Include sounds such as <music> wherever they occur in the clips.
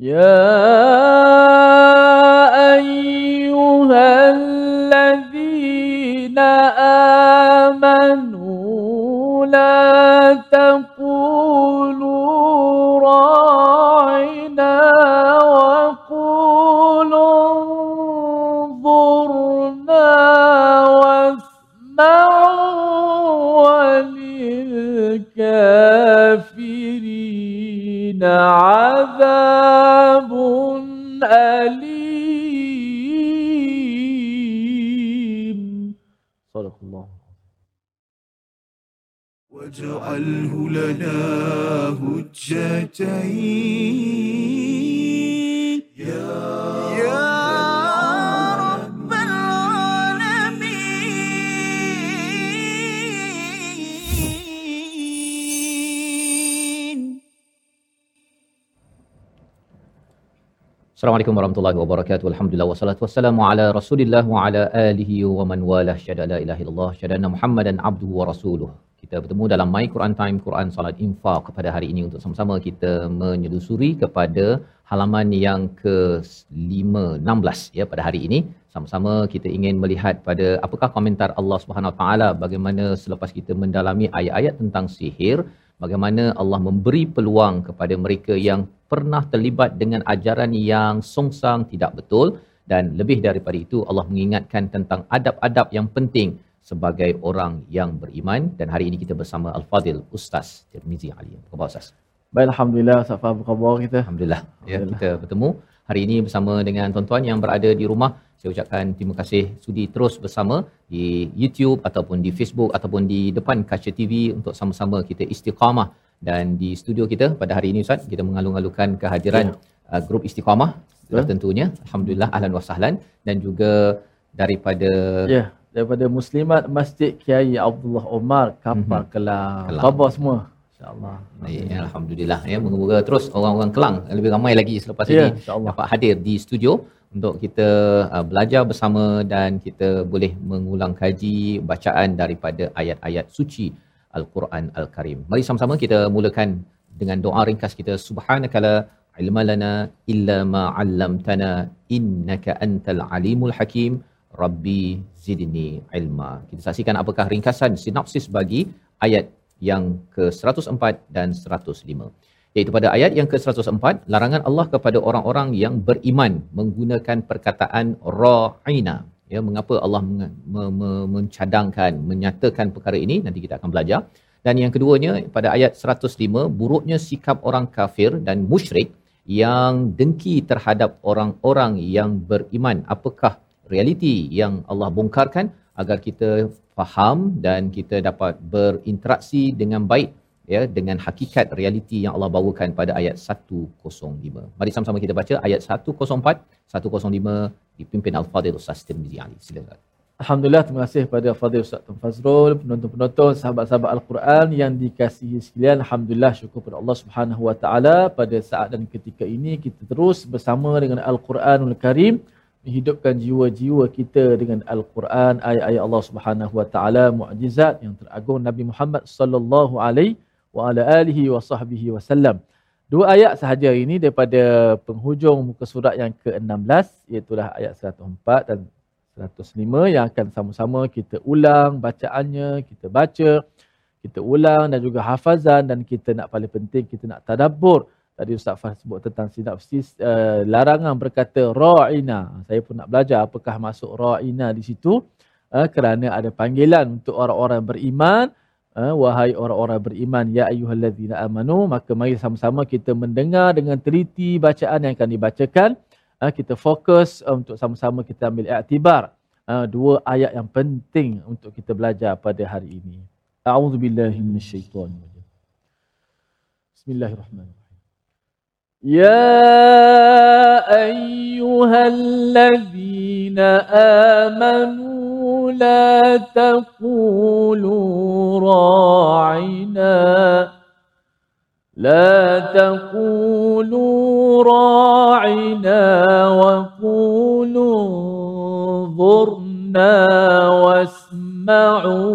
يا لنا هجتين يا, رب العالمين. السلام عليكم ورحمة الله وبركاته. والحمد لله والصلاة والسلام على رسول الله وعلى آله ومن والاه. شهد أن لا إله إلا الله. شهد أن محمدا عبده ورسوله. Kita bertemu dalam My Quran Time Quran Salat Infaq pada hari ini untuk sama-sama kita menyelusuri kepada halaman yang ke-516 ya pada hari ini. Sama-sama kita ingin melihat pada apakah komentar Allah Subhanahu Taala bagaimana selepas kita mendalami ayat-ayat tentang sihir, bagaimana Allah memberi peluang kepada mereka yang pernah terlibat dengan ajaran yang songsang tidak betul dan lebih daripada itu Allah mengingatkan tentang adab-adab yang penting sebagai orang yang beriman dan hari ini kita bersama Al-Fadil Ustaz Tirmizi Ali. Apa khabar Ustaz? Baik Alhamdulillah Ustaz Faham khabar kita Alhamdulillah. Ya, kita bertemu hari ini bersama dengan tuan-tuan yang berada di rumah. Saya ucapkan terima kasih sudi terus bersama di YouTube ataupun di Facebook ataupun di depan kaca TV untuk sama-sama kita istiqamah dan di studio kita pada hari ini Ustaz kita mengalung-alungkan kehadiran ya. uh, grup istiqamah ya. tentunya alhamdulillah ahlan wa sahlan dan juga daripada Ya daripada Muslimat Masjid Kiai Abdullah Omar Kapal. Kelang. Kelang. Khabar semua. InsyaAllah. Ya, Alhamdulillah ya moga-moga terus orang-orang Kelang lebih ramai lagi selepas Ya, ini dapat hadir di studio untuk kita uh, belajar bersama dan kita boleh mengulang kaji bacaan daripada ayat-ayat suci Al-Quran Al-Karim. Mari sama-sama kita mulakan dengan doa ringkas kita subhanakala ilma lana illa ma 'allamtana innaka antal alimul hakim rabbi zidni ilma. Kita saksikan apakah ringkasan sinopsis bagi ayat yang ke-104 dan 105. Iaitu pada ayat yang ke-104, larangan Allah kepada orang-orang yang beriman menggunakan perkataan ra'ina. Ya, mengapa Allah men- me- me- mencadangkan, menyatakan perkara ini, nanti kita akan belajar. Dan yang keduanya, pada ayat 105, buruknya sikap orang kafir dan musyrik yang dengki terhadap orang-orang yang beriman. Apakah realiti yang Allah bongkarkan agar kita faham dan kita dapat berinteraksi dengan baik ya dengan hakikat realiti yang Allah bawakan pada ayat 105. Mari sama-sama kita baca ayat 104 105 dipimpin Al-Fadhil Ustaz Tirmizi Ali. Silakan. Alhamdulillah terima kasih kepada Fadil Ustaz Tun Fazrul, penonton-penonton, sahabat-sahabat Al-Quran yang dikasihi sekalian. Alhamdulillah syukur kepada Allah Subhanahu Wa Taala pada saat dan ketika ini kita terus bersama dengan Al-Quranul Karim menghidupkan jiwa-jiwa kita dengan Al-Quran, ayat-ayat Allah Subhanahu Wa Taala, mukjizat yang teragung Nabi Muhammad sallallahu alaihi wa ala alihi wa sahbihi wasallam. Dua ayat sahaja ini daripada penghujung muka surat yang ke-16 iaitu ayat 104 dan 105 yang akan sama-sama kita ulang bacaannya, kita baca, kita ulang dan juga hafazan dan kita nak paling penting kita nak tadabbur. Tadi Ustaz Fah sebut tentang sinopsis uh, larangan berkata ra'ina. Saya pun nak belajar apakah masuk ra'ina di situ uh, kerana ada panggilan untuk orang-orang beriman uh, wahai orang-orang beriman ya ayyuhallazina amanu maka mari sama-sama kita mendengar dengan teliti bacaan yang akan dibacakan uh, kita fokus uh, untuk sama-sama kita ambil iktibar uh, dua ayat yang penting untuk kita belajar pada hari ini. A'udzubillahi minasyaitonirrajim. Bismillahirrahmanirrahim. يا أيها الذين آمنوا لا تقولوا راعنا لا تقولوا راعنا وقولوا انظرنا واسمعوا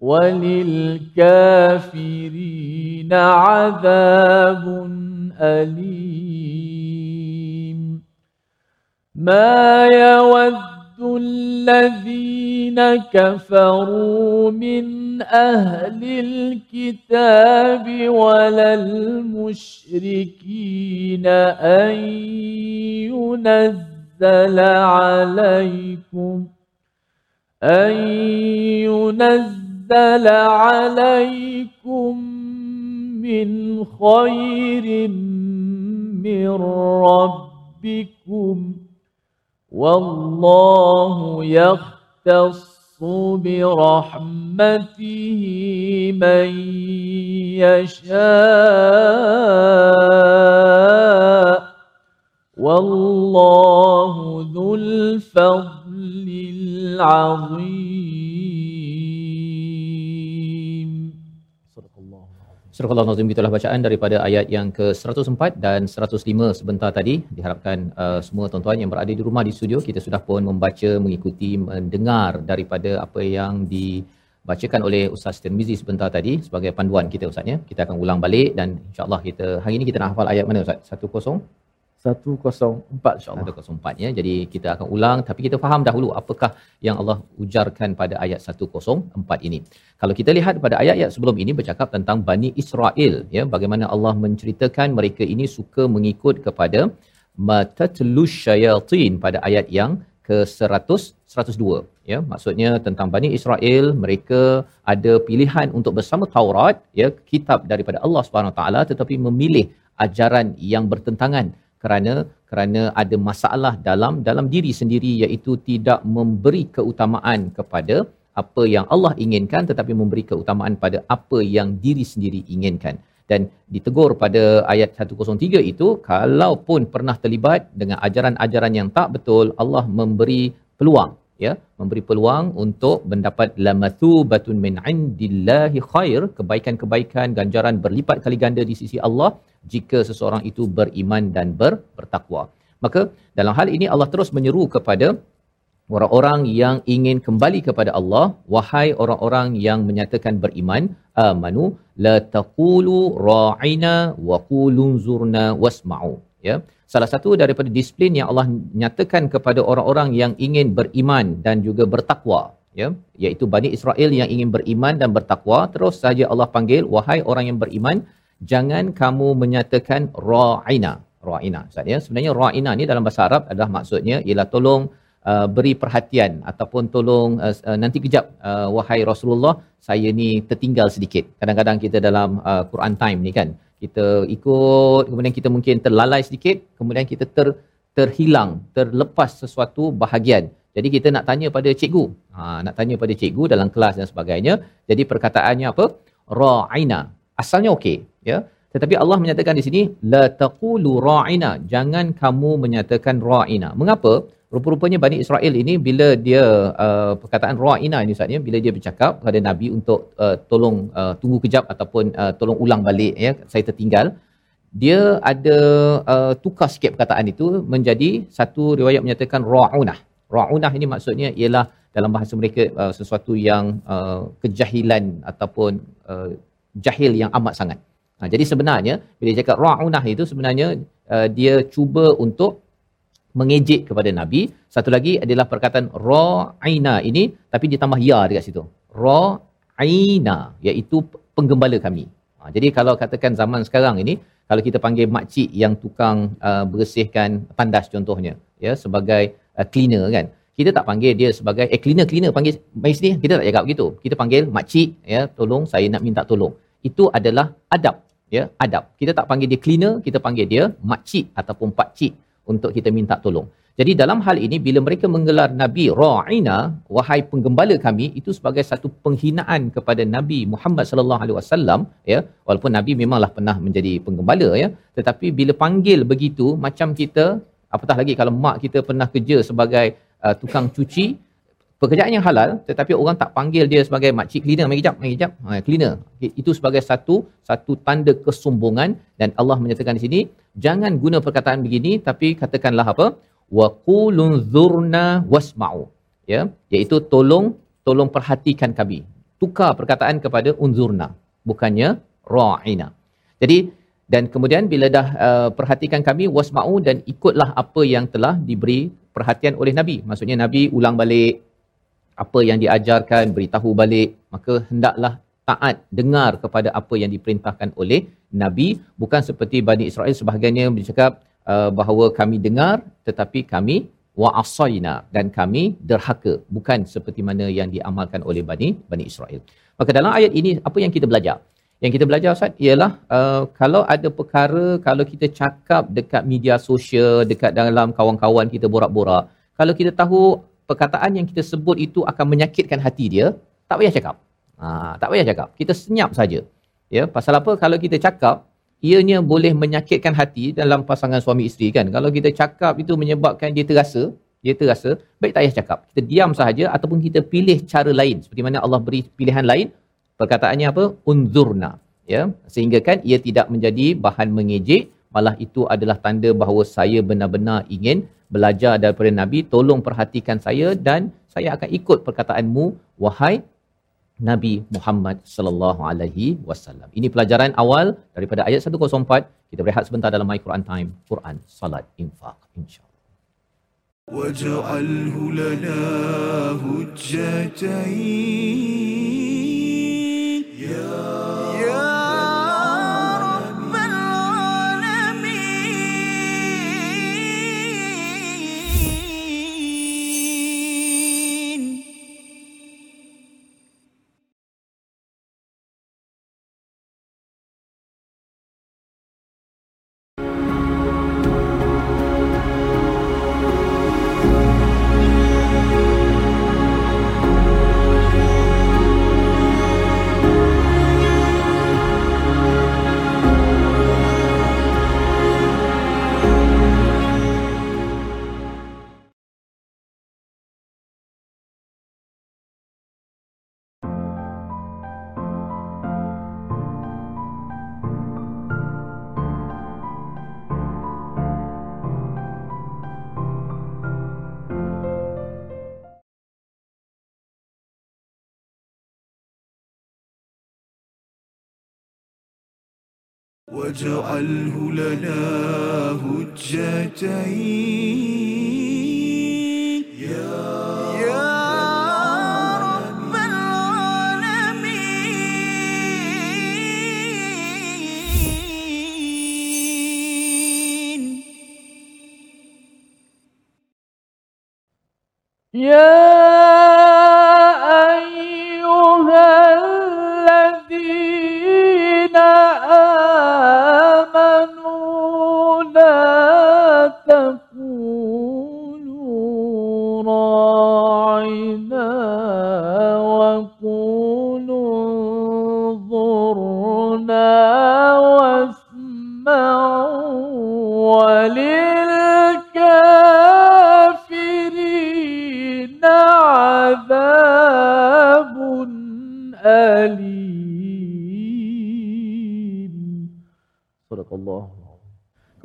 وللكافرين عذاب أليم. ما يود الذين كفروا من أهل الكتاب ولا المشركين أن ينزل عليكم أن ينزل عليكم من خير من ربكم والله يختص برحمته من يشاء والله ذو الفضل العظيم. Surah Al-Nazim itulah bacaan daripada ayat yang ke-104 dan 105 sebentar tadi. Diharapkan uh, semua tuan-tuan yang berada di rumah di studio kita sudah pun membaca, mengikuti, mendengar daripada apa yang dibacakan oleh Ustaz Tirmizi sebentar tadi sebagai panduan kita Ustaz ya. Kita akan ulang balik dan insya-Allah kita hari ini kita nak hafal ayat mana Ustaz? 10 104 insyaAllah 104 ya. Jadi kita akan ulang tapi kita faham dahulu apakah yang Allah ujarkan pada ayat 104 ini. Kalau kita lihat pada ayat-ayat sebelum ini bercakap tentang Bani Israel ya bagaimana Allah menceritakan mereka ini suka mengikut kepada matatlus syayatin pada ayat yang ke-100 102 ya maksudnya tentang Bani Israel mereka ada pilihan untuk bersama Taurat ya kitab daripada Allah Subhanahu taala tetapi memilih ajaran yang bertentangan kerana kerana ada masalah dalam dalam diri sendiri iaitu tidak memberi keutamaan kepada apa yang Allah inginkan tetapi memberi keutamaan pada apa yang diri sendiri inginkan. Dan ditegur pada ayat 103 itu kalaupun pernah terlibat dengan ajaran-ajaran yang tak betul Allah memberi peluang ya memberi peluang untuk mendapat lamathubatun min indillahi khair kebaikan-kebaikan ganjaran berlipat kali ganda di sisi Allah jika seseorang itu beriman dan ber, bertakwa. Maka dalam hal ini Allah terus menyeru kepada orang-orang yang ingin kembali kepada Allah. Wahai orang-orang yang menyatakan beriman amanu la taqulu ra'ina wa qulu zurna wasma'u. Ya. Salah satu daripada disiplin yang Allah nyatakan kepada orang-orang yang ingin beriman dan juga bertakwa ya iaitu Bani Israel yang ingin beriman dan bertakwa terus saja Allah panggil wahai orang yang beriman jangan kamu menyatakan ra'ina. Ra'ina ya. Sebenarnya ra'ina ni dalam bahasa Arab adalah maksudnya ialah tolong uh, beri perhatian ataupun tolong uh, uh, nanti kejap uh, wahai Rasulullah saya ni tertinggal sedikit. Kadang-kadang kita dalam uh, Quran time ni kan kita ikut kemudian kita mungkin terlalai sedikit kemudian kita ter terhilang terlepas sesuatu bahagian. Jadi kita nak tanya pada cikgu. Ha nak tanya pada cikgu dalam kelas dan sebagainya. Jadi perkataannya apa? Ra'ina. Asalnya okey ya? Tetapi Allah menyatakan di sini la taqulu ra'ina. Jangan kamu menyatakan ra'ina. Mengapa? Rupa-rupanya Bani Israel ini bila dia uh, perkataan ra'ina ini Ustaz ya bila dia bercakap kepada Nabi untuk uh, tolong uh, tunggu kejap ataupun uh, tolong ulang balik ya saya tertinggal dia ada uh, tukar sikit perkataan itu menjadi satu riwayat menyatakan ra'unah. Ra'unah ini maksudnya ialah dalam bahasa mereka uh, sesuatu yang uh, kejahilan ataupun uh, jahil yang amat sangat Ha, jadi sebenarnya bila cakap ra'unah itu sebenarnya uh, dia cuba untuk mengejek kepada Nabi. Satu lagi adalah perkataan ra'ina ini tapi ditambah ya dekat situ. Ra'ina iaitu penggembala kami. Ha, jadi kalau katakan zaman sekarang ini kalau kita panggil makcik yang tukang uh, bersihkan tandas contohnya ya sebagai uh, cleaner kan kita tak panggil dia sebagai eh cleaner cleaner panggil mai sini kita tak cakap begitu kita panggil makcik ya tolong saya nak minta tolong itu adalah adab ya adab. Kita tak panggil dia cleaner kita panggil dia makcik ataupun pakcik untuk kita minta tolong. Jadi dalam hal ini bila mereka menggelar nabi ra'ina wahai penggembala kami itu sebagai satu penghinaan kepada nabi Muhammad sallallahu alaihi wasallam ya. Walaupun nabi memanglah pernah menjadi penggembala ya. Tetapi bila panggil begitu macam kita apatah lagi kalau mak kita pernah kerja sebagai uh, tukang cuci pekerjaan yang halal tetapi orang tak panggil dia sebagai makcik cleaner. Mari kejap mari kejap. Ha, cleaner. Itu sebagai satu satu tanda kesombongan dan Allah menyatakan di sini jangan guna perkataan begini tapi katakanlah apa? Wa qulun zurna wasma'u. Ya iaitu tolong tolong perhatikan kami. Tukar perkataan kepada unzurna bukannya ra'ina. Jadi dan kemudian bila dah uh, perhatikan kami wasma'u dan ikutlah apa yang telah diberi perhatian oleh nabi. Maksudnya nabi ulang balik apa yang diajarkan beritahu balik maka hendaklah taat dengar kepada apa yang diperintahkan oleh nabi. Bukan seperti Bani Israel sebahagiannya bercakap uh, bahawa kami dengar tetapi kami wa'asaina dan kami derhaka. Bukan seperti mana yang diamalkan oleh Bani Bani Israel. Maka dalam ayat ini apa yang kita belajar? Yang kita belajar Ustaz ialah uh, kalau ada perkara kalau kita cakap dekat media sosial dekat dalam kawan-kawan kita borak-borak kalau kita tahu perkataan yang kita sebut itu akan menyakitkan hati dia tak payah cakap. Ha, tak payah cakap. Kita senyap saja. Ya pasal apa? Kalau kita cakap ianya boleh menyakitkan hati dalam pasangan suami isteri kan? Kalau kita cakap itu menyebabkan dia terasa dia terasa baik tak payah cakap. Kita diam sahaja ataupun kita pilih cara lain. Seperti mana Allah beri pilihan lain. Perkataannya apa? Unzurna. Ya sehingga kan ia tidak menjadi bahan mengejek. Malah itu adalah tanda bahawa saya benar-benar ingin belajar daripada nabi tolong perhatikan saya dan saya akan ikut perkataanmu wahai Nabi Muhammad sallallahu alaihi wasallam. Ini pelajaran awal daripada ayat 104. Kita berehat sebentar dalam My Quran Time, Quran, Salat, Infaq, insya-Allah. واجعله لنا هجتين يا واجعله لنا هجتين. يا رب العالمين. يا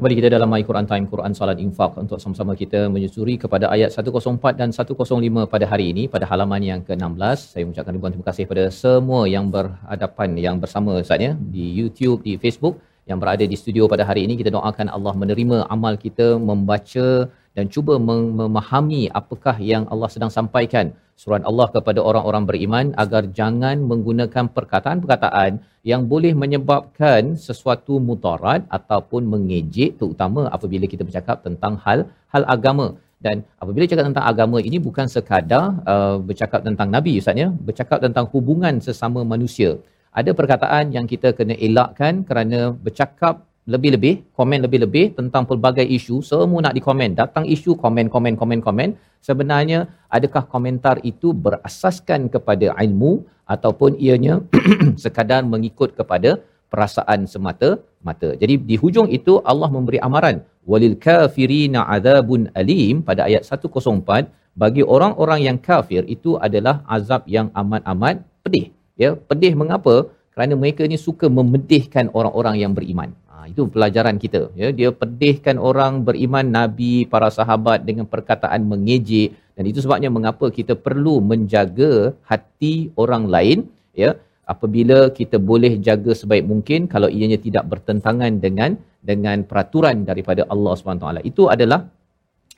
Kembali kita dalam My Quran Time, Quran Salat Infak untuk sama-sama kita menyusuri kepada ayat 104 dan 105 pada hari ini, pada halaman yang ke-16. Saya mengucapkan ribuan terima kasih kepada semua yang berhadapan, yang bersama Ustaz ya, di YouTube, di Facebook, yang berada di studio pada hari ini. Kita doakan Allah menerima amal kita, membaca dan cuba mem- memahami apakah yang Allah sedang sampaikan. Surat Allah kepada orang-orang beriman agar jangan menggunakan perkataan-perkataan yang boleh menyebabkan sesuatu mudarat ataupun mengejek terutama apabila kita bercakap tentang hal hal agama. Dan apabila cakap tentang agama ini bukan sekadar uh, bercakap tentang nabi ustaz ya. Bercakap tentang hubungan sesama manusia. Ada perkataan yang kita kena elakkan kerana bercakap lebih-lebih, komen lebih-lebih tentang pelbagai isu, semua nak dikomen. Datang isu, komen, komen, komen, komen. Sebenarnya, adakah komentar itu berasaskan kepada ilmu ataupun ianya <clears throat> sekadar mengikut kepada perasaan semata-mata. Jadi di hujung itu Allah memberi amaran walil kafirina adzabun alim pada ayat 104 bagi orang-orang yang kafir itu adalah azab yang amat-amat pedih. Ya, pedih mengapa? Kerana mereka ni suka memedihkan orang-orang yang beriman. Ha, itu pelajaran kita. Ya, dia pedihkan orang beriman, nabi, para sahabat dengan perkataan mengejek dan itu sebabnya mengapa kita perlu menjaga hati orang lain. Ya, apabila kita boleh jaga sebaik mungkin kalau ianya tidak bertentangan dengan dengan peraturan daripada Allah SWT. Itu adalah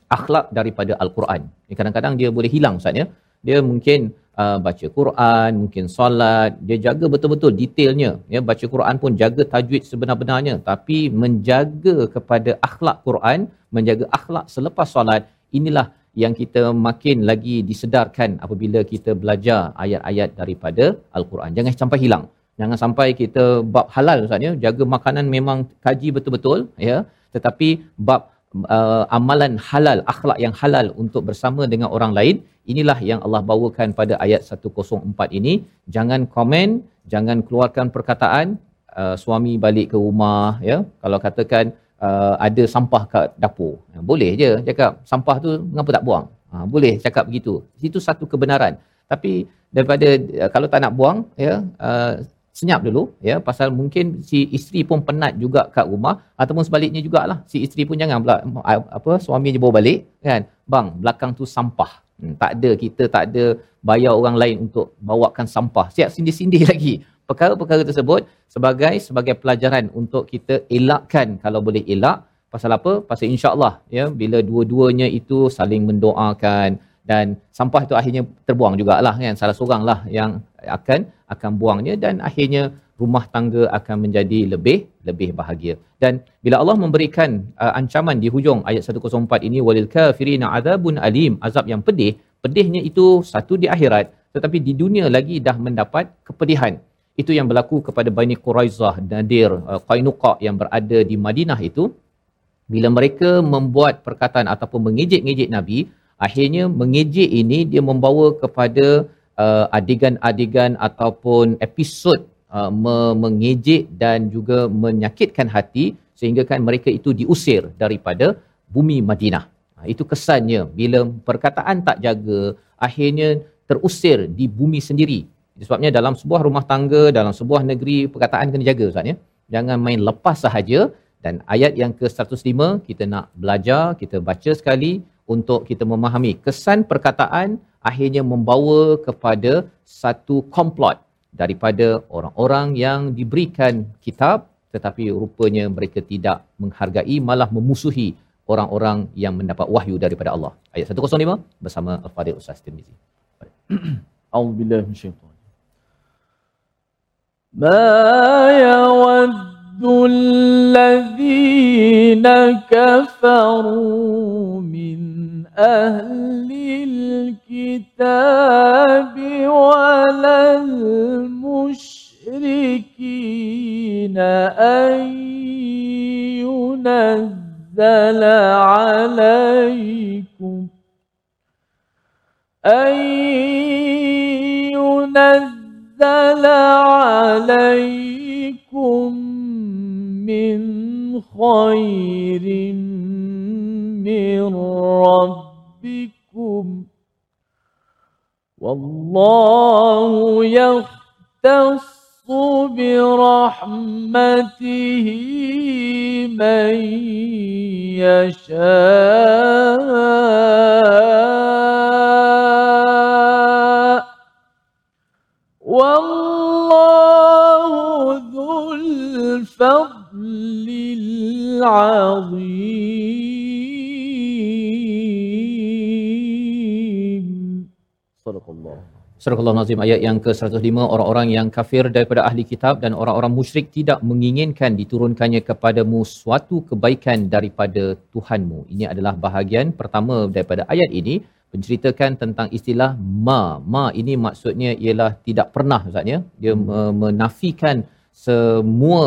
akhlak daripada al-Quran. Ya, kadang-kadang dia boleh hilang Ustaz ya. Dia mungkin uh, baca Quran, mungkin solat, dia jaga betul-betul detailnya. Ya, baca Quran pun jaga tajwid sebenar-benarnya tapi menjaga kepada akhlak Quran, menjaga akhlak selepas solat, inilah yang kita makin lagi disedarkan apabila kita belajar ayat-ayat daripada al-Quran. Jangan sampai hilang. Jangan sampai kita bab halal Ustaz ya, jaga makanan memang kaji betul-betul ya, tetapi bab uh, amalan halal, akhlak yang halal untuk bersama dengan orang lain, inilah yang Allah bawakan pada ayat 104 ini. Jangan komen, jangan keluarkan perkataan uh, suami balik ke rumah ya. Kalau katakan uh, ada sampah kat dapur. Ya, boleh je cakap sampah tu mengapa tak buang? Ha, boleh cakap begitu. Itu satu kebenaran. Tapi daripada uh, kalau tak nak buang ya uh, senyap dulu ya. Pasal mungkin si isteri pun penat juga kat rumah ataupun sebaliknya jugalah. Si isteri pun jangan pula apa suami je bawa balik kan. Bang belakang tu sampah. Hmm, tak ada kita tak ada bayar orang lain untuk bawakan sampah. Siap sindir-sindir <laughs> lagi. Perkara-perkara tersebut sebagai sebagai pelajaran untuk kita elakkan. Kalau boleh elak pasal apa? Pasal insyaallah ya bila dua-duanya itu saling mendoakan dan sampah itu akhirnya terbuang jugalah kan. Salah seorang lah yang akan akan buangnya dan akhirnya rumah tangga akan menjadi lebih lebih bahagia. Dan bila Allah memberikan uh, ancaman di hujung ayat 104 ini walil kafirina adzabun alim azab yang pedih pedihnya itu satu di akhirat tetapi di dunia lagi dah mendapat kepedihan. Itu yang berlaku kepada Bani Quraizah, Nadir, uh, Qainuqa yang berada di Madinah itu. Bila mereka membuat perkataan ataupun mengejek-ngejek Nabi akhirnya mengejek ini dia membawa kepada uh, adegan-adegan ataupun episod uh, mengejek dan juga menyakitkan hati sehingga kan mereka itu diusir daripada bumi Madinah. Ha, itu kesannya bila perkataan tak jaga akhirnya terusir di bumi sendiri. Sebabnya dalam sebuah rumah tangga, dalam sebuah negeri perkataan kena jaga Ustaz ya. Jangan main lepas sahaja dan ayat yang ke-105 kita nak belajar, kita baca sekali untuk kita memahami kesan perkataan akhirnya membawa kepada satu komplot daripada orang-orang yang diberikan kitab tetapi rupanya mereka tidak menghargai malah memusuhi orang-orang yang mendapat wahyu daripada Allah. Ayat 105 bersama Al-Fadhil Ustaz Tirmizi. <clears throat> A'udzubillahi minasyaitanir. Ma yawaddu الذين كفروا من أهل الكتاب ولا المشركين أن ينزل عليكم أن ينزل عليكم من خير من ربكم. والله يختص برحمته من يشاء. والله ذو الفضل العظيم صدق الله Surah Allah Nazim ayat yang ke-105 orang-orang yang kafir daripada ahli kitab dan orang-orang musyrik tidak menginginkan diturunkannya kepadamu suatu kebaikan daripada Tuhanmu. Ini adalah bahagian pertama daripada ayat ini menceritakan tentang istilah ma. Ma ini maksudnya ialah tidak pernah Ustaz ya. Dia hmm. menafikan semua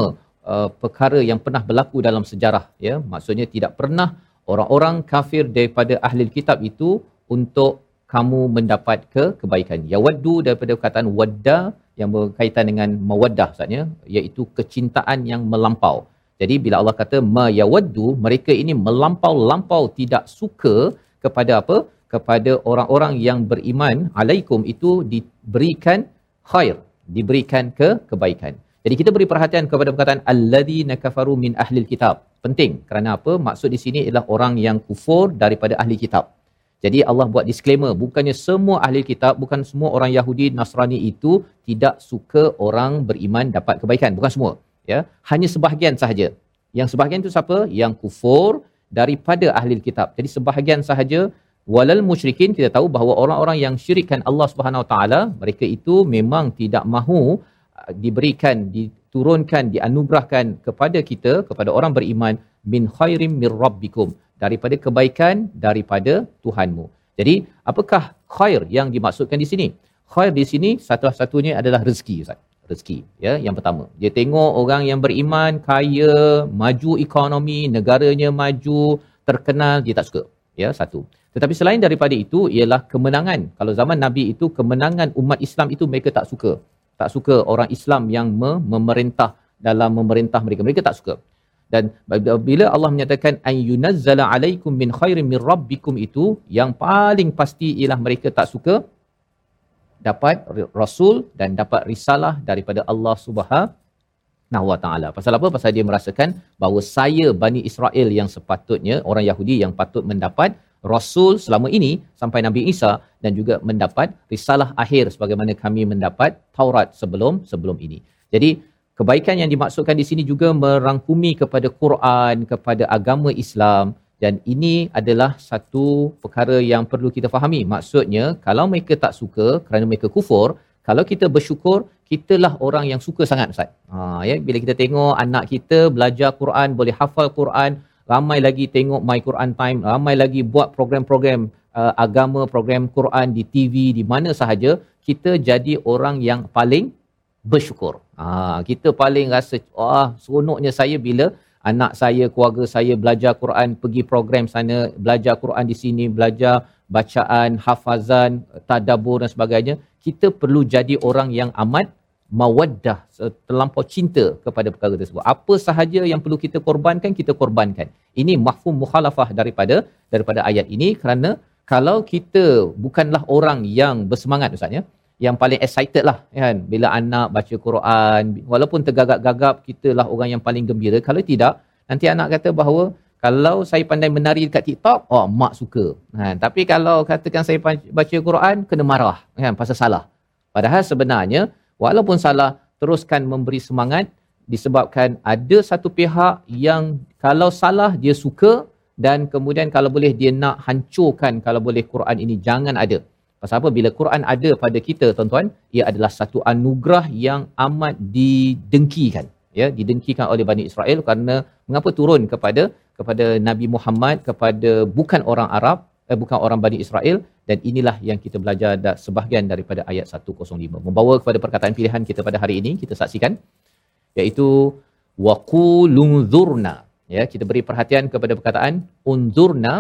uh, perkara yang pernah berlaku dalam sejarah ya. Maksudnya tidak pernah orang-orang kafir daripada ahli kitab itu untuk kamu mendapat ke kebaikan. Yawaddu daripada perkataan wadda yang berkaitan dengan mawaddah maksudnya iaitu kecintaan yang melampau. Jadi bila Allah kata ma yawaddu mereka ini melampau-lampau tidak suka kepada apa? Kepada orang-orang yang beriman alaikum itu diberikan khair diberikan ke kebaikan jadi kita beri perhatian kepada perkataan alladzina kafaru min ahlil kitab. Penting kerana apa? Maksud di sini ialah orang yang kufur daripada ahli kitab. Jadi Allah buat disclaimer, bukannya semua ahli kitab, bukan semua orang Yahudi, Nasrani itu tidak suka orang beriman dapat kebaikan, bukan semua. Ya, hanya sebahagian sahaja. Yang sebahagian itu siapa? Yang kufur daripada ahli kitab. Jadi sebahagian sahaja walal musyrikin kita tahu bahawa orang-orang yang syirikkan Allah Subhanahu Wa Taala mereka itu memang tidak mahu diberikan diturunkan dianugerahkan kepada kita kepada orang beriman min khairim mir rabbikum daripada kebaikan daripada Tuhanmu. Jadi apakah khair yang dimaksudkan di sini? Khair di sini satu-satunya adalah rezeki Ustaz. Rezeki ya yang pertama. Dia tengok orang yang beriman kaya, maju ekonomi, negaranya maju, terkenal dia tak suka. Ya satu. Tetapi selain daripada itu ialah kemenangan. Kalau zaman Nabi itu kemenangan umat Islam itu mereka tak suka. Tak suka orang Islam yang memerintah dalam memerintah mereka. Mereka tak suka. Dan bila Allah menyatakan ayyunazzala alaikum min khairin min rabbikum itu yang paling pasti ialah mereka tak suka dapat rasul dan dapat risalah daripada Allah Subhanahu wa taala. Pasal apa? Pasal dia merasakan bahawa saya Bani Israel yang sepatutnya orang Yahudi yang patut mendapat rasul selama ini sampai Nabi Isa dan juga mendapat risalah akhir sebagaimana kami mendapat Taurat sebelum sebelum ini. Jadi kebaikan yang dimaksudkan di sini juga merangkumi kepada Quran, kepada agama Islam dan ini adalah satu perkara yang perlu kita fahami. Maksudnya kalau mereka tak suka kerana mereka kufur, kalau kita bersyukur, kitalah orang yang suka sangat Ustaz. Ha, ya, bila kita tengok anak kita belajar Quran, boleh hafal Quran, ramai lagi tengok My Quran Time, ramai lagi buat program-program uh, agama, program Quran di TV, di mana sahaja, kita jadi orang yang paling bersyukur. Ha, kita paling rasa, wah seronoknya saya bila anak saya, keluarga saya belajar Quran, pergi program sana, belajar Quran di sini, belajar bacaan, hafazan, tadabur dan sebagainya. Kita perlu jadi orang yang amat mawaddah, terlampau cinta kepada perkara tersebut. Apa sahaja yang perlu kita korbankan, kita korbankan. Ini mahfum mukhalafah daripada daripada ayat ini kerana kalau kita bukanlah orang yang bersemangat Ustaz ya, yang paling excited lah kan? Bila anak baca Quran walaupun tergagap-gagap kita lah orang yang paling gembira. Kalau tidak nanti anak kata bahawa kalau saya pandai menari dekat TikTok oh mak suka. Ha, tapi kalau katakan saya baca Quran kena marah kan? Pasal salah. Padahal sebenarnya walaupun salah teruskan memberi semangat disebabkan ada satu pihak yang kalau salah dia suka dan kemudian kalau boleh dia nak hancurkan kalau boleh Quran ini jangan ada Pasal apa? Bila Quran ada pada kita, tuan-tuan, ia adalah satu anugerah yang amat didengkikan. Ya, didengkikan oleh Bani Israel kerana mengapa turun kepada kepada Nabi Muhammad, kepada bukan orang Arab, eh, bukan orang Bani Israel dan inilah yang kita belajar sebahagian daripada ayat 105. Membawa kepada perkataan pilihan kita pada hari ini, kita saksikan iaitu waqulunzurna. Ya, kita beri perhatian kepada perkataan unzurna.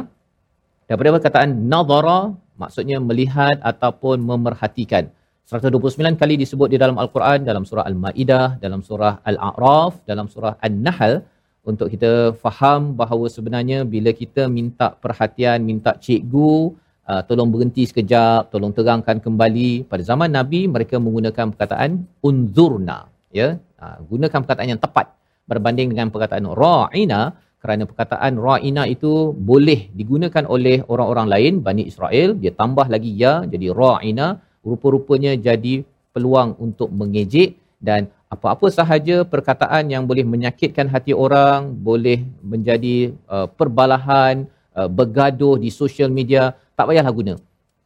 Daripada perkataan nadhara maksudnya melihat ataupun memerhatikan. 129 kali disebut di dalam al-Quran dalam surah al-Maidah dalam surah al-A'raf dalam surah an-Nahl. Untuk kita faham bahawa sebenarnya bila kita minta perhatian minta cikgu uh, tolong berhenti sekejap tolong terangkan kembali. Pada zaman nabi mereka menggunakan perkataan unzurna ya uh, gunakan perkataan yang tepat berbanding dengan perkataan ra'ina kerana perkataan ra'ina itu boleh digunakan oleh orang-orang lain Bani Israel. Dia tambah lagi ya jadi ra'ina rupa-rupanya jadi peluang untuk mengejek dan apa-apa sahaja perkataan yang boleh menyakitkan hati orang boleh menjadi uh, perbalahan uh, bergaduh di social media tak payahlah guna.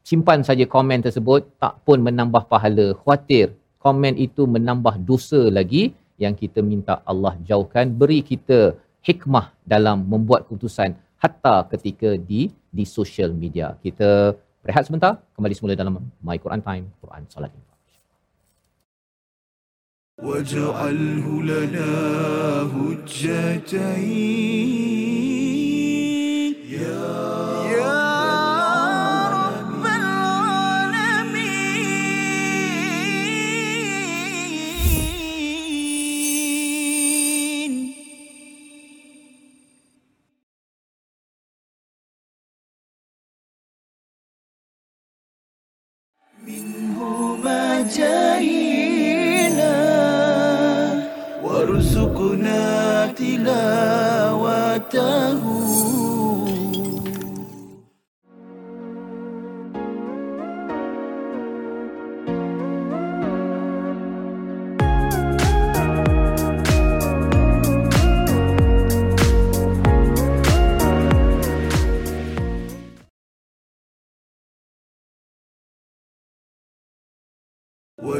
Simpan saja komen tersebut tak pun menambah pahala khawatir komen itu menambah dosa lagi yang kita minta Allah jauhkan beri kita hikmah dalam membuat keputusan hatta ketika di di social media. Kita berehat sebentar, kembali semula dalam My Quran Time, Quran Salat واجعله لنا هجتين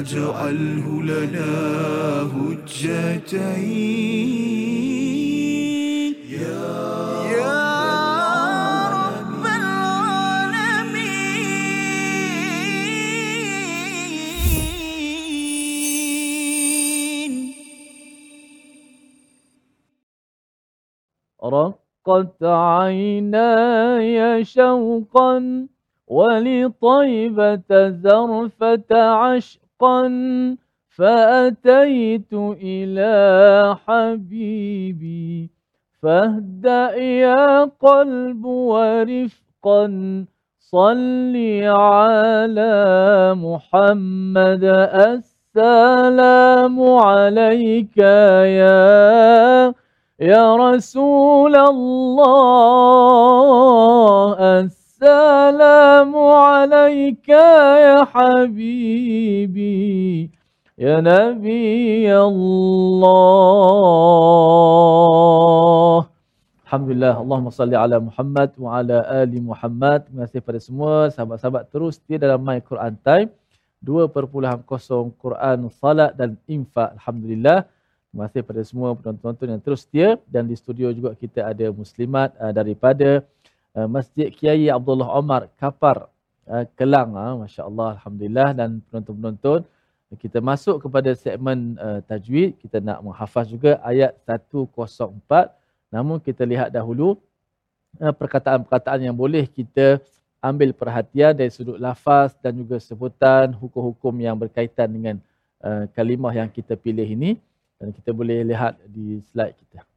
واجعله لنا هجتين يا رب العالمين رقت عيناي شوقا ولطيبة زرفة عشقا فأتيت إلى حبيبي. فاهدأ يا قلب ورفقا صل على محمد. السلام عليك يا يا رسول الله. السلام عليك يا حبيبي يا نبي الله Alhamdulillah, Allahumma salli ala Muhammad wa ala ali Muhammad. Terima kasih kepada semua sahabat-sahabat terus setia dalam My Quran Time. 2.0 Quran, Salat dan Infak. Alhamdulillah. Terima kasih kepada semua penonton-penonton yang terus setia. Dan di studio juga kita ada muslimat uh, daripada uh, Masjid Kiai Abdullah Omar Kapar uh, Kelang. Uh, Masya Allah, Alhamdulillah. Dan penonton-penonton, kita masuk kepada segmen uh, tajwid. Kita nak menghafaz juga ayat 104. Namun kita lihat dahulu perkataan-perkataan yang boleh kita ambil perhatian dari sudut lafaz dan juga sebutan hukum-hukum yang berkaitan dengan kalimah yang kita pilih ini dan kita boleh lihat di slide kita.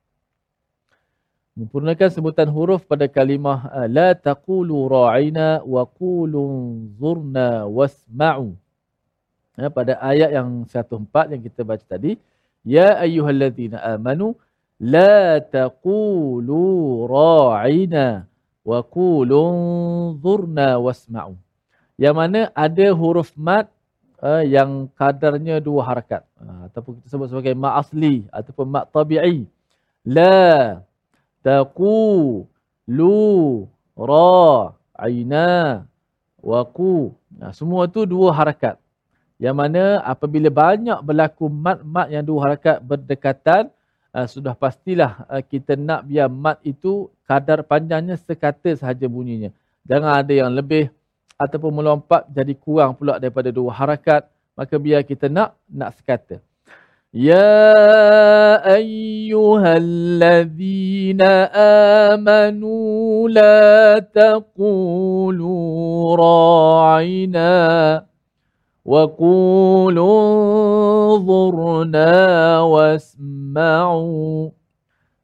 Mempergunakan sebutan huruf pada kalimah uh, la taqulu ra'ina wa qulu zurna wasma'u. Ya, pada ayat yang 104 yang kita baca tadi, ya ayyuhallazina amanu la taqulu ra'ina wa qulu zurna wasma'u. Yang mana ada huruf mat uh, yang kadarnya dua harakat uh, ataupun kita sebut sebagai mat asli ataupun mat tabi'i la taqu lu ra aina wa qu nah, semua tu dua harakat. Yang mana apabila banyak berlaku mat-mat yang dua harakat berdekatan uh, sudah pastilah uh, kita nak biar mat itu kadar panjangnya sekata sahaja bunyinya. Jangan ada yang lebih ataupun melompat jadi kurang pula daripada dua harakat maka biar kita nak nak sekata Ya ayyuhallazina amanu la taqulu ra'ina wa qulu zurna wasma'u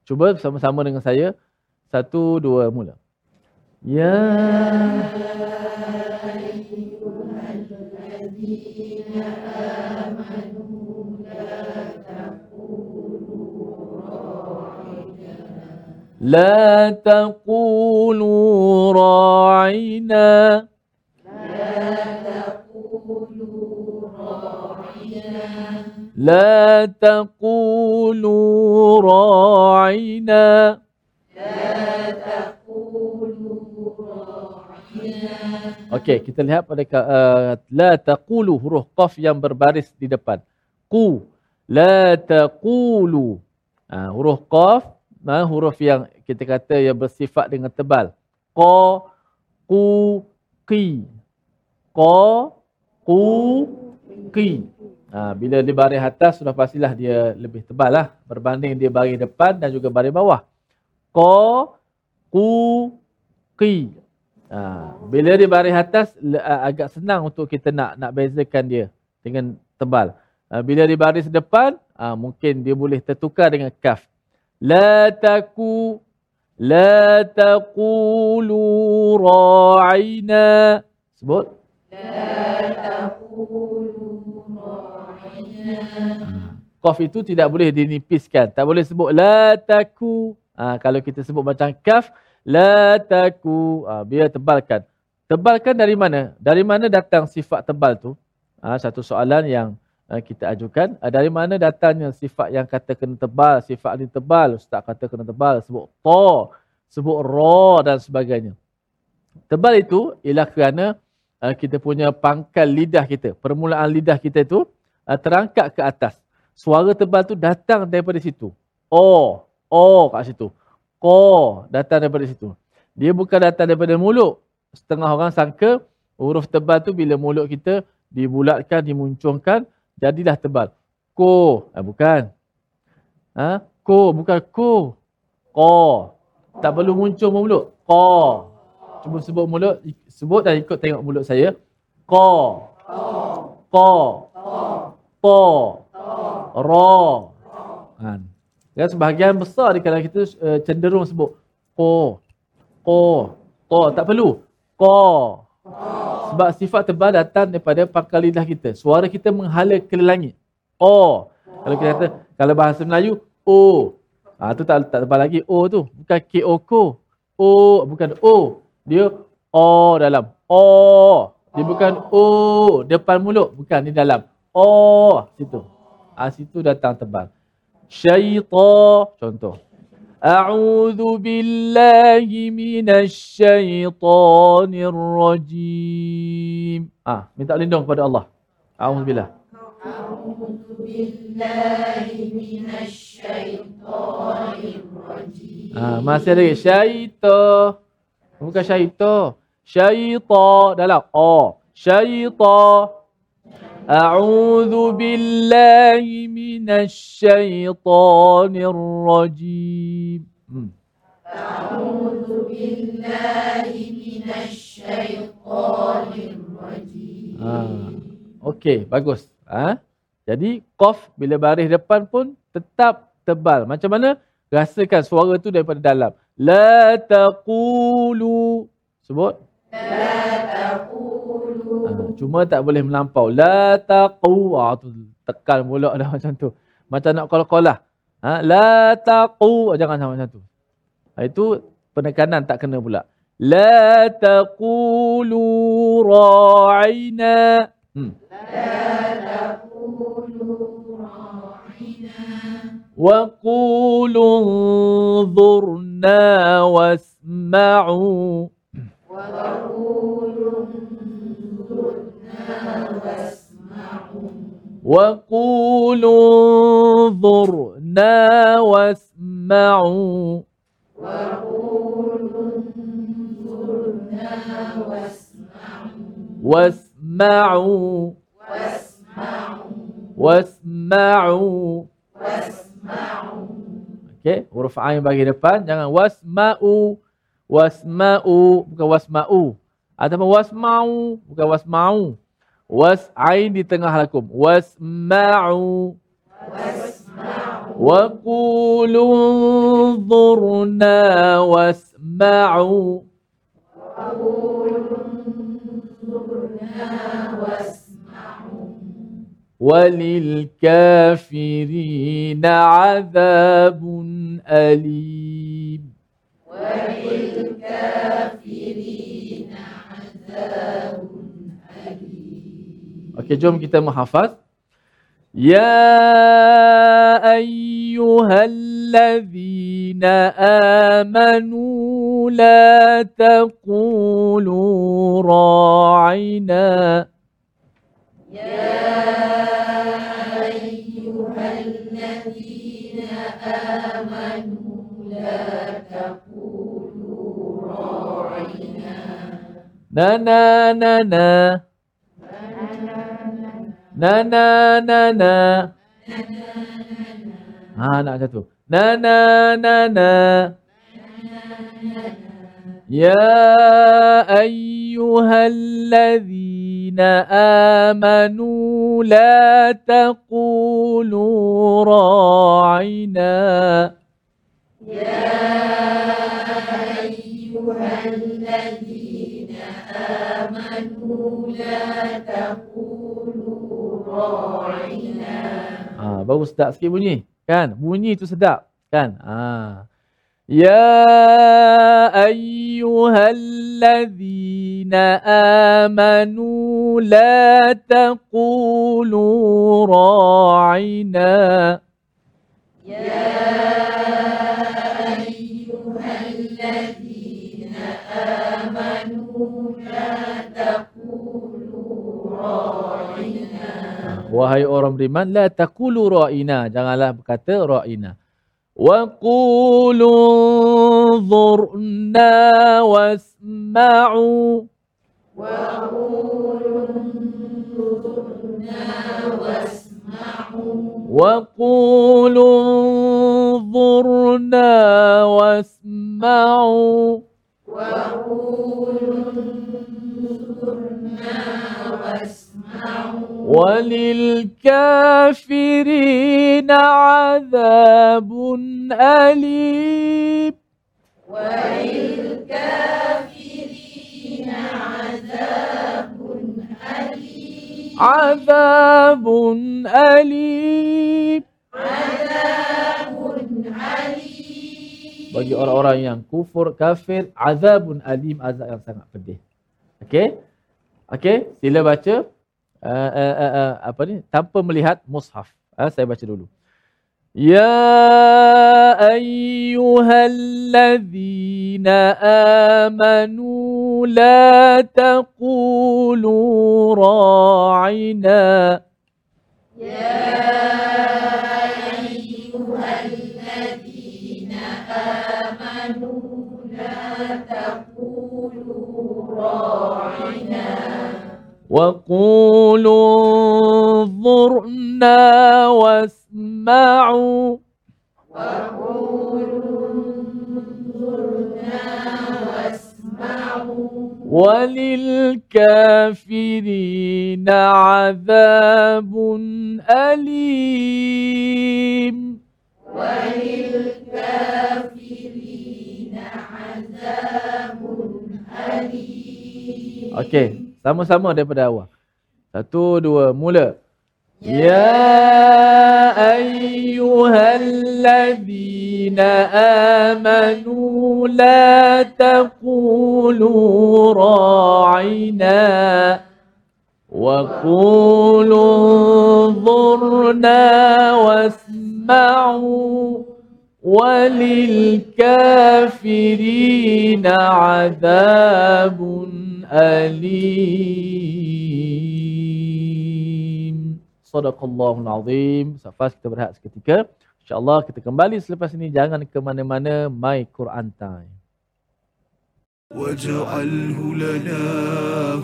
Cuba sama-sama dengan saya. Satu, dua, mula. Ya لا تقولوا راعنا لا تقولوا راعنا Okey, kita lihat pada uh, la taqulu huruf qaf yang berbaris di depan. Qu la taqulu. Uh, huruf qaf uh, huruf yang kita kata yang bersifat dengan tebal. Qa qu qi. Qa qu qi. Uh, bila di baris atas sudah pastilah dia lebih tebal lah berbanding dia baris depan dan juga baris bawah. Qa qu qi. Ha, bila di baris atas agak senang untuk kita nak nak bezakan dia dengan tebal. Ha, bila di baris depan ha, mungkin dia boleh tertukar dengan kaf. Taqulu ra'ina. Sebut. La taqulu ra'ina. Kaf itu tidak boleh dinipiskan. Tak boleh sebut la taku. Ha, kalau kita sebut macam kaf, La taku. Ha, biar tebalkan. Tebalkan dari mana? Dari mana datang sifat tebal tu? Ha, satu soalan yang kita ajukan. Ha, dari mana datangnya sifat yang kata kena tebal? Sifat ni tebal. Ustaz kata kena tebal. Sebut to. Sebut ro dan sebagainya. Tebal itu ialah kerana uh, kita punya pangkal lidah kita, permulaan lidah kita itu terangkat ke atas. Suara tebal tu datang daripada situ. Oh, oh kat situ. Ko datang daripada situ. Dia bukan datang daripada mulut. Setengah orang sangka huruf tebal tu bila mulut kita dibulatkan, dimuncungkan, jadilah tebal. Ko, eh, bukan. Ha? Ko, bukan ko. Ko. Tak perlu muncul mulut. Ko. Cuba sebut mulut, sebut dan ikut tengok mulut saya. Ko. Ko. Po. Ro. Kan. Ya, sebahagian besar di kalangan kita uh, cenderung sebut ko. Ko. Ko. Tak perlu. Ko. Sebab sifat tebal datang daripada pangkal lidah kita. Suara kita menghala ke langit. O. Kalau kita kata, kalau bahasa Melayu, O. Ha, tu tak, tak tebal lagi. O tu. Bukan K-O-K. O. Bukan O. Dia O dalam. O. Dia bukan O. Depan mulut. Bukan. Ni dalam. O. Situ. Ha, situ datang tebal. Syaitan. Contoh. أعوذ بالله من الشيطان الرجيم ah minta lindung kepada Allah أعوذ بالله أعوذ بالله من الشيطان الرجيم ah masih ada lagi syaitan bukan syaitan syaitan dalam oh syaitan أعوذ بالله من الشيطان الرجيم أعوذ بالله من الشيطان الرجيم Ah, Okey, bagus. Ha? Jadi, qaf bila baris depan pun tetap tebal. Macam mana? Rasakan suara tu daripada dalam. La taqulu. Sebut. Ha, cuma tak boleh melampau. La taqu. Ah, tu tekan pula dah <laughs> macam tu. Macam nak qala-qala. Ha, la taqu. Ah, Jangan sama macam tu. Ha, itu penekanan tak kena pula. La taqulu ra'ina. Hmm. وقولوا انظرنا واسمعوا وقولوا انظرنا واسمعوا واسمعوا واسمعوا Okey, huruf ain bagi depan, jangan wasma'u. Wasma'u bukan wasma'u. Ataupun wasma'u bukan wasma'u. was ain di tengah lakum. Was wasma'u. وقولوا انظرنا واسمعوا وللكافرين عذاب أليم وللكافرين عذاب أليم Okey, jom kita menghafaz. Ya ayyuhallazina amanu la taqulu ra'ina. Na na na na. Na na na na. Ha nak macam tu. Na na na na. يا أيها الذين آمنوا لا تقولوا راعنا Ha, baru sedap sikit bunyi. Kan? Bunyi tu sedap. Kan? Ha. Ya ayyuhallazina amanu la taqulu ra'ina. Ya wahai orang beriman la taqulu ra'ina. Janganlah berkata ra'ina. Wa qulu dhurna wasma'u. Wa qulu dhurna wasma'u. Wa kafir azabun alim azab yang sangat pedih. Okey? Okey? Sila baca uh, uh, uh, uh, apa ni? Tanpa melihat mushaf. Uh, saya baca dulu. Ya ayyuhalladzina amanu la taqulu ra'ina. يا وقولوا انظرنا واسمعوا. وللكافرين عذاب أليم. وللكافرين عذاب أليم. Okey, Sama-sama daripada awal. Satu, dua, mula. Ya, ya ayyuhalladhina amanu la taqulu ra'ina wa kulu dhurna wa sma'u kafirina azabun صدق الله العظيم Safas kita berehat seketika InsyaAllah kita kembali selepas ini Jangan ke mana-mana My Quran Time واجعله لنا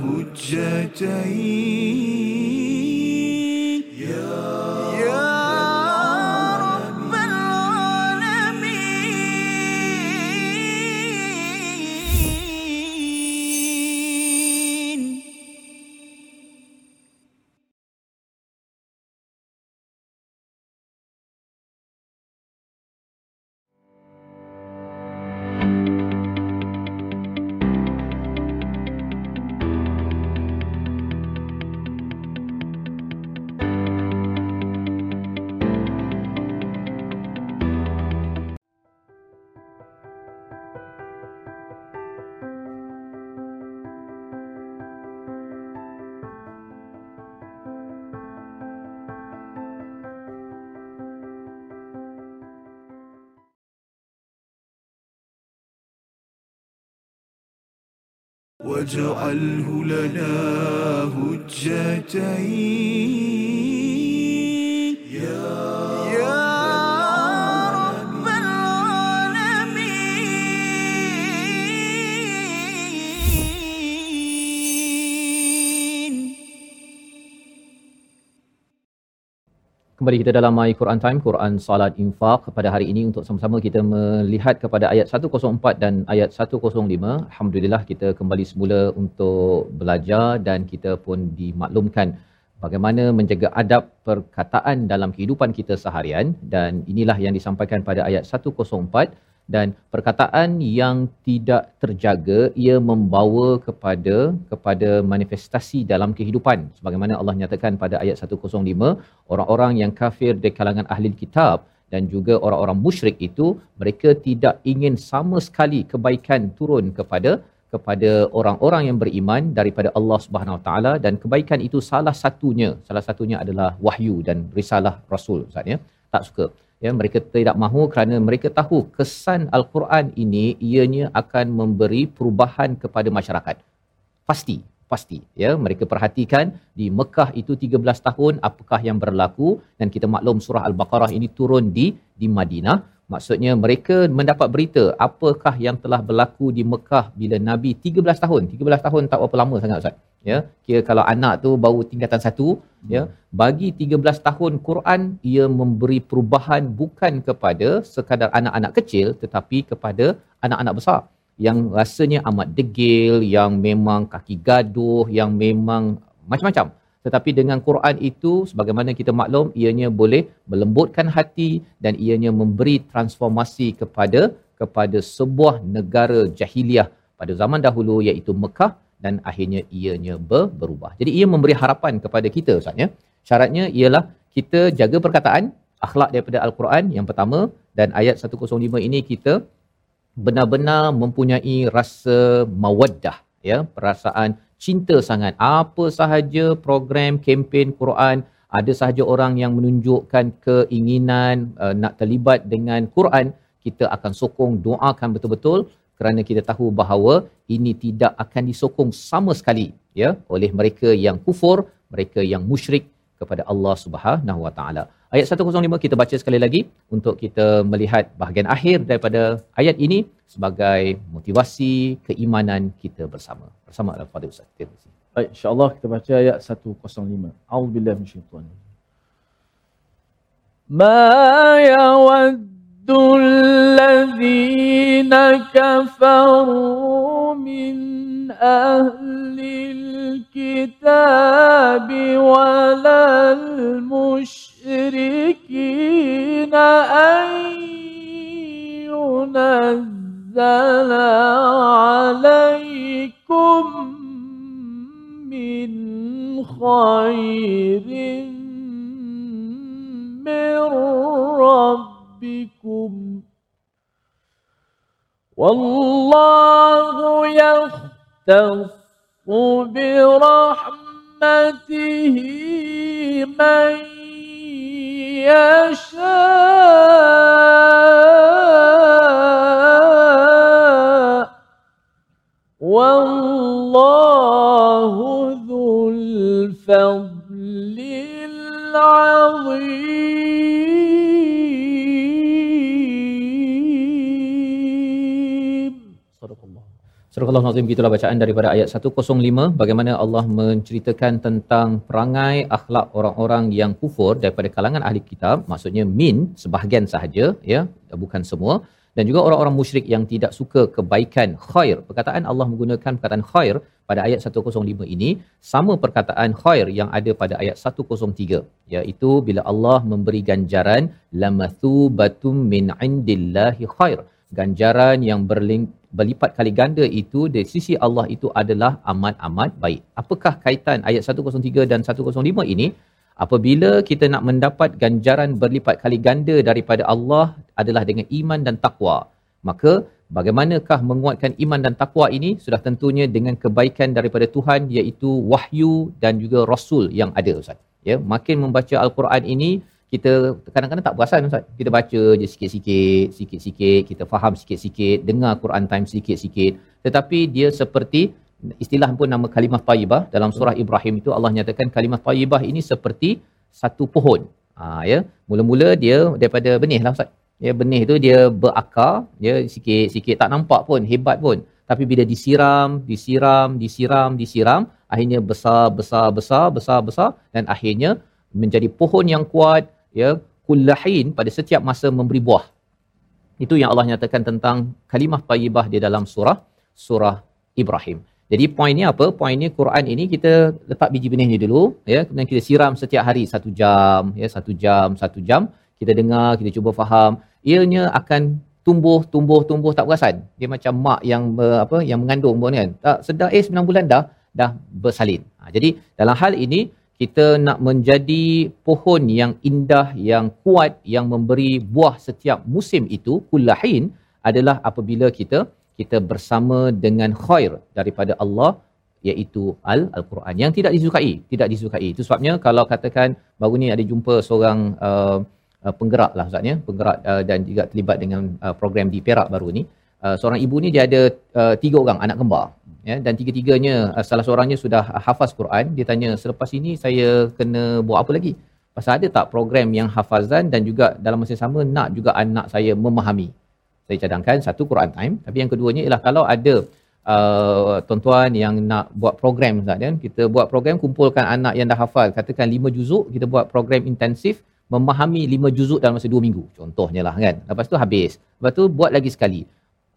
هجتين واجعله لنا هجتين. Kembali kita dalam My Quran Time, Quran Salat Infaq pada hari ini untuk sama-sama kita melihat kepada ayat 104 dan ayat 105. Alhamdulillah kita kembali semula untuk belajar dan kita pun dimaklumkan bagaimana menjaga adab perkataan dalam kehidupan kita seharian dan inilah yang disampaikan pada ayat 104 dan perkataan yang tidak terjaga ia membawa kepada kepada manifestasi dalam kehidupan. Sebagaimana Allah nyatakan pada ayat 105 orang-orang yang kafir di kalangan ahli kitab dan juga orang-orang musyrik itu mereka tidak ingin sama sekali kebaikan turun kepada kepada orang-orang yang beriman daripada Allah Subhanahu Wa Taala. Dan kebaikan itu salah satunya salah satunya adalah wahyu dan risalah rasul Ustaz ya. Tak suka ya mereka tidak mahu kerana mereka tahu kesan al-Quran ini ianya akan memberi perubahan kepada masyarakat. Pasti pasti. Ya mereka perhatikan di Mekah itu 13 tahun apakah yang berlaku dan kita maklum surah al-baqarah ini turun di di Madinah maksudnya mereka mendapat berita apakah yang telah berlaku di Mekah bila Nabi 13 tahun? 13 tahun tak berapa lama sangat ustaz. Ya kira kalau anak tu baru tingkatan satu ya bagi 13 tahun Quran ia memberi perubahan bukan kepada sekadar anak-anak kecil tetapi kepada anak-anak besar. Yang rasanya amat degil yang memang kaki gaduh yang memang macam-macam tetapi dengan Quran itu sebagaimana kita maklum ianya boleh melembutkan hati dan ianya memberi transformasi kepada kepada sebuah negara jahiliah pada zaman dahulu iaitu Mekah dan akhirnya ianya ber, berubah. Jadi ia memberi harapan kepada kita Ustaz ya. Syaratnya ialah kita jaga perkataan akhlak daripada al-Quran yang pertama dan ayat 105 ini kita benar-benar mempunyai rasa mawaddah ya perasaan cinta sangat. Apa sahaja program kempen Quran ada sahaja orang yang menunjukkan keinginan uh, nak terlibat dengan Quran kita akan sokong doakan betul-betul kerana kita tahu bahawa ini tidak akan disokong sama sekali ya oleh mereka yang kufur mereka yang musyrik kepada Allah Subhanahu Wa Taala. Ayat 105 kita baca sekali lagi untuk kita melihat bahagian akhir daripada ayat ini sebagai motivasi keimanan kita bersama. Bersama Al-Fadhil Ustaz. Terima kasih. Baik, insya-Allah kita baca ayat 105. A'udzubillahi minasyaitanir rajim. ما يود الذين كفروا من أهل الكتاب ولا المشركين أن ينزل عليكم من خير من ربكم. والله يختص برحمته من يشاء. والله ذو الفضل العظيم. Surah Allah Nazim gitulah bacaan daripada ayat 105 bagaimana Allah menceritakan tentang perangai akhlak orang-orang yang kufur daripada kalangan ahli kitab maksudnya min sebahagian sahaja ya bukan semua dan juga orang-orang musyrik yang tidak suka kebaikan khair. Perkataan Allah menggunakan perkataan khair pada ayat 105 ini sama perkataan khair yang ada pada ayat 103 iaitu bila Allah memberi ganjaran lamathubatum min indillahi khair ganjaran yang berling, berlipat kali ganda itu dari sisi Allah itu adalah amat-amat baik. Apakah kaitan ayat 103 dan 105 ini? Apabila kita nak mendapat ganjaran berlipat kali ganda daripada Allah adalah dengan iman dan takwa. Maka bagaimanakah menguatkan iman dan takwa ini? Sudah tentunya dengan kebaikan daripada Tuhan iaitu wahyu dan juga rasul yang ada Ustaz. Ya, makin membaca al-Quran ini kita kadang-kadang tak perasan Ustaz. Kita baca je sikit-sikit, sikit-sikit, kita faham sikit-sikit, dengar Quran time sikit-sikit. Tetapi dia seperti istilah pun nama kalimah tayyibah dalam surah Ibrahim itu Allah nyatakan kalimah tayyibah ini seperti satu pohon. Ha, ya. Mula-mula dia daripada benih lah Ustaz. Ya, benih tu dia berakar, dia sikit-sikit tak nampak pun, hebat pun. Tapi bila disiram, disiram, disiram, disiram, akhirnya besar, besar, besar, besar, besar dan akhirnya menjadi pohon yang kuat, ya kullahin pada setiap masa memberi buah. Itu yang Allah nyatakan tentang kalimah tayyibah di dalam surah surah Ibrahim. Jadi poin ni apa? Poin ni Quran ini kita letak biji benih ni dulu, ya, kemudian kita siram setiap hari satu jam, ya, satu jam, satu jam. Kita dengar, kita cuba faham. Ianya akan tumbuh, tumbuh, tumbuh tak perasan. Dia macam mak yang uh, apa, yang mengandung pun kan. Tak sedar, eh 9 bulan dah, dah bersalin. Ha, jadi dalam hal ini kita nak menjadi pohon yang indah, yang kuat, yang memberi buah setiap musim itu, kullahin adalah apabila kita kita bersama dengan khair daripada Allah iaitu al al-Quran yang tidak disukai, tidak disukai. Itu sebabnya kalau katakan baru ni ada jumpa seorang uh, uh, penggerak lah Ustaz ya, penggerak uh, dan juga terlibat dengan uh, program di Perak baru ni. Uh, seorang ibu ni dia ada uh, tiga orang anak kembar. Ya dan tiga-tiganya uh, salah seorangnya sudah uh, hafaz Quran. Dia tanya selepas ini saya kena buat apa lagi? Pasal ada tak program yang hafazan dan juga dalam masa sama nak juga anak saya memahami? Saya cadangkan satu Quran time. Tapi yang keduanya ialah kalau ada uh, tuan-tuan yang nak buat program kan kita buat program kumpulkan anak yang dah hafal katakan lima juzuk kita buat program intensif memahami lima juzuk dalam masa dua minggu. Contohnya lah kan. Lepas tu habis. Lepas tu buat lagi sekali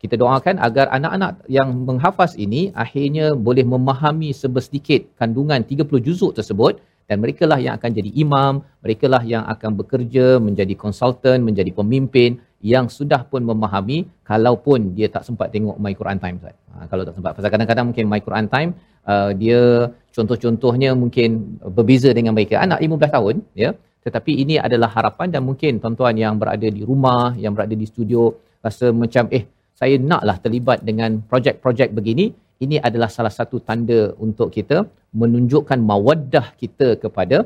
kita doakan agar anak-anak yang menghafaz ini akhirnya boleh memahami sebesedikit kandungan 30 juzuk tersebut dan mereka lah yang akan jadi imam, mereka lah yang akan bekerja menjadi konsultan, menjadi pemimpin yang sudah pun memahami kalaupun dia tak sempat tengok My Quran Time. Ha, kalau tak sempat. Pasal kadang-kadang mungkin My Quran Time uh, dia contoh-contohnya mungkin berbeza dengan mereka. Anak 15 tahun ya. Tetapi ini adalah harapan dan mungkin tuan-tuan yang berada di rumah, yang berada di studio rasa macam eh saya naklah terlibat dengan projek-projek begini. Ini adalah salah satu tanda untuk kita menunjukkan mawaddah kita kepada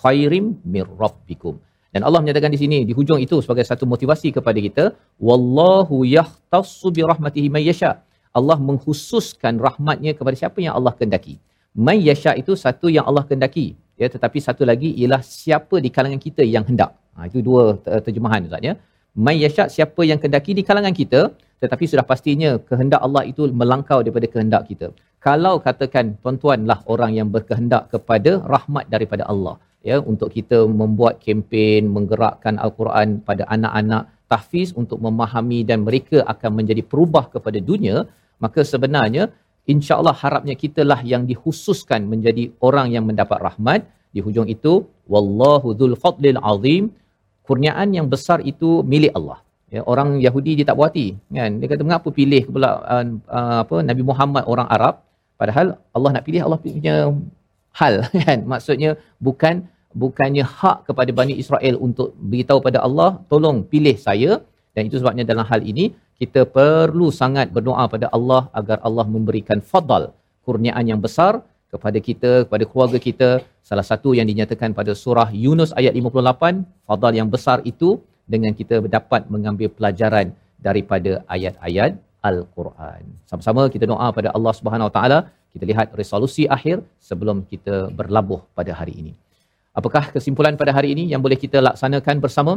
khairim mir rabbikum. Dan Allah menyatakan di sini di hujung itu sebagai satu motivasi kepada kita wallahu yahtassu bi rahmatihi may yasha. Allah mengkhususkan rahmatnya kepada siapa yang Allah kehendaki. May yasha itu satu yang Allah kehendaki ya tetapi satu lagi ialah siapa di kalangan kita yang hendak. Ha, itu dua terjemahan ustaz ya may yasha siapa yang kehendaki di kalangan kita tetapi sudah pastinya kehendak Allah itu melangkau daripada kehendak kita. Kalau katakan tuan-tuanlah orang yang berkehendak kepada rahmat daripada Allah ya untuk kita membuat kempen menggerakkan al-Quran pada anak-anak tahfiz untuk memahami dan mereka akan menjadi perubah kepada dunia maka sebenarnya insya-Allah harapnya kitalah yang dikhususkan menjadi orang yang mendapat rahmat. Di hujung itu wallahu dzul fadlil azim kurniaan yang besar itu milik Allah. Ya orang Yahudi dia tak puas hati kan? Dia kata mengapa pilih pula uh, uh, apa Nabi Muhammad orang Arab? Padahal Allah nak pilih Allah punya hal <laughs> kan? Maksudnya bukan bukannya hak kepada Bani Israel untuk beritahu pada Allah tolong pilih saya. Dan itu sebabnya dalam hal ini kita perlu sangat berdoa pada Allah agar Allah memberikan fadal kurniaan yang besar kepada kita kepada keluarga kita salah satu yang dinyatakan pada surah Yunus ayat 58 fadal yang besar itu dengan kita dapat mengambil pelajaran daripada ayat-ayat Al-Quran. Sama-sama kita doa pada Allah Subhanahu Wa Taala. Kita lihat resolusi akhir sebelum kita berlabuh pada hari ini. Apakah kesimpulan pada hari ini yang boleh kita laksanakan bersama?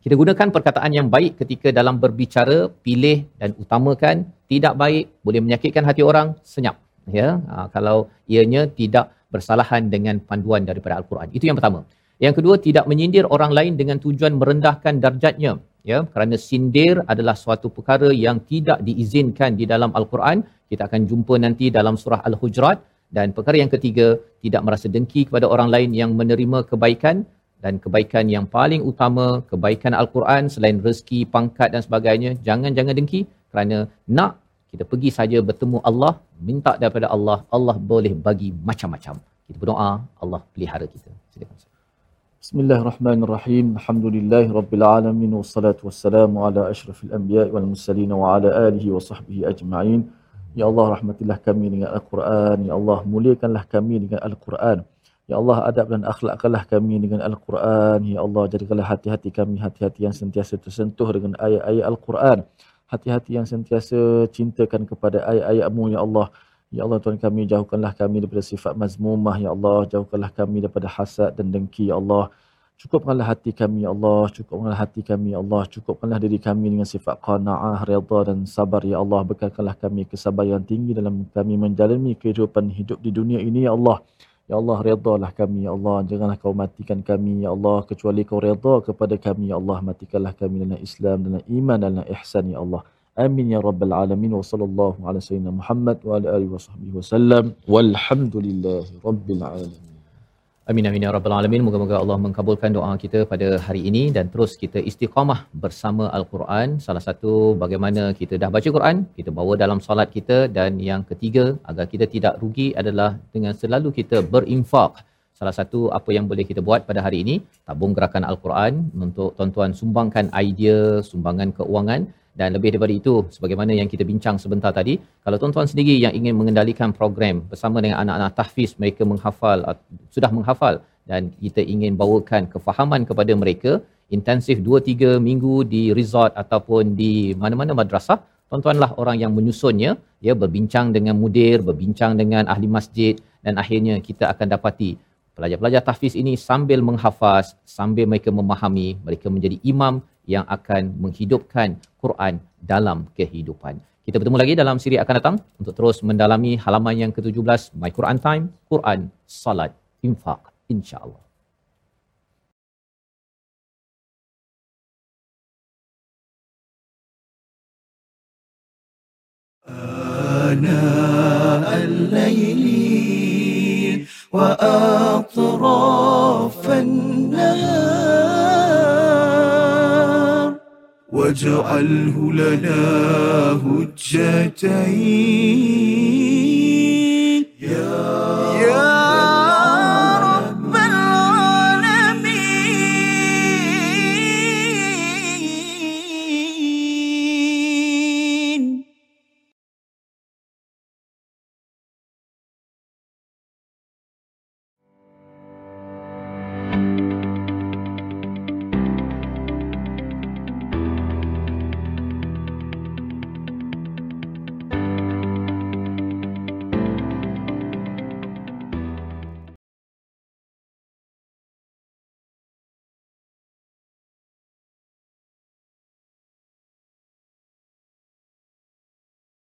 Kita gunakan perkataan yang baik ketika dalam berbicara, pilih dan utamakan. Tidak baik, boleh menyakitkan hati orang, senyap. Ya, ha, kalau ianya tidak bersalahan dengan panduan daripada Al-Quran. Itu yang pertama. Yang kedua, tidak menyindir orang lain dengan tujuan merendahkan darjatnya. Ya, kerana sindir adalah suatu perkara yang tidak diizinkan di dalam Al-Quran. Kita akan jumpa nanti dalam surah Al-Hujurat. Dan perkara yang ketiga, tidak merasa dengki kepada orang lain yang menerima kebaikan. Dan kebaikan yang paling utama, kebaikan Al-Quran selain rezeki, pangkat dan sebagainya. Jangan-jangan dengki kerana nak kita pergi saja bertemu Allah, minta daripada Allah, Allah boleh bagi macam-macam. Kita berdoa, Allah pelihara kita. Silakan. Bismillahirrahmanirrahim. Alhamdulillah rabbil alamin wassalatu wassalamu ala asyrafil anbiya wal mursalin wa ala alihi wa sahbihi ajma'in. Ya Allah rahmatilah kami dengan Al-Quran. Ya Allah muliakanlah kami dengan Al-Quran. Ya Allah adab dan akhlakkanlah kami dengan Al-Quran. Ya Allah jadikanlah hati-hati kami hati-hati yang sentiasa tersentuh dengan ayat-ayat Al-Quran. Hati-hati yang sentiasa cintakan kepada ayat-ayatmu Ya Allah. Ya Allah Tuhan kami jauhkanlah kami daripada sifat mazmumah Ya Allah. Jauhkanlah kami daripada hasad dan dengki Ya Allah. Cukupkanlah hati kami Ya Allah. Cukupkanlah hati kami Ya Allah. Cukupkanlah diri kami dengan sifat qanaah redha dan sabar Ya Allah. Bekalkanlah kami kesabaran tinggi dalam kami menjalani kehidupan hidup di dunia ini Ya Allah Ya Allah redalah kami Ya Allah. Janganlah kau matikan kami Ya Allah. Kecuali kau redha kepada kami Ya Allah. Matikanlah kami dalam Islam dalam iman dalam ihsan Ya Allah. Amin ya rabbal alamin. Wa sallallahu ala sayyidina Muhammad wa ala alihi wa sahbihi wasallam walhamdulillahi rabbil alamin. Amin amin ya rabbal alamin. Moga-moga Allah mengabulkan doa kita pada hari ini dan terus kita istiqamah bersama Al-Quran. Salah satu bagaimana kita dah baca Quran, kita bawa dalam solat kita dan yang ketiga agar kita tidak rugi adalah dengan selalu kita berinfak. Salah satu apa yang boleh kita buat pada hari ini, tabung gerakan Al-Quran untuk tuan-tuan sumbangkan idea, sumbangan keuangan dan lebih daripada itu sebagaimana yang kita bincang sebentar tadi kalau tuan-tuan sendiri yang ingin mengendalikan program bersama dengan anak-anak tahfiz mereka menghafal sudah menghafal dan kita ingin bawakan kefahaman kepada mereka intensif 2 3 minggu di resort ataupun di mana-mana madrasah tuan-tuanlah orang yang menyusunnya. Ya berbincang dengan mudir berbincang dengan ahli masjid dan akhirnya kita akan dapati pelajar-pelajar tahfiz ini sambil menghafaz sambil mereka memahami mereka menjadi imam yang akan menghidupkan Quran dalam kehidupan kita bertemu lagi dalam siri akan datang untuk terus mendalami halaman yang ke-17 My Quran Time Quran Salat Infaq insya-Allah آناء الليل وأطراف النهار. واجعله لنا هجتين. يا, يا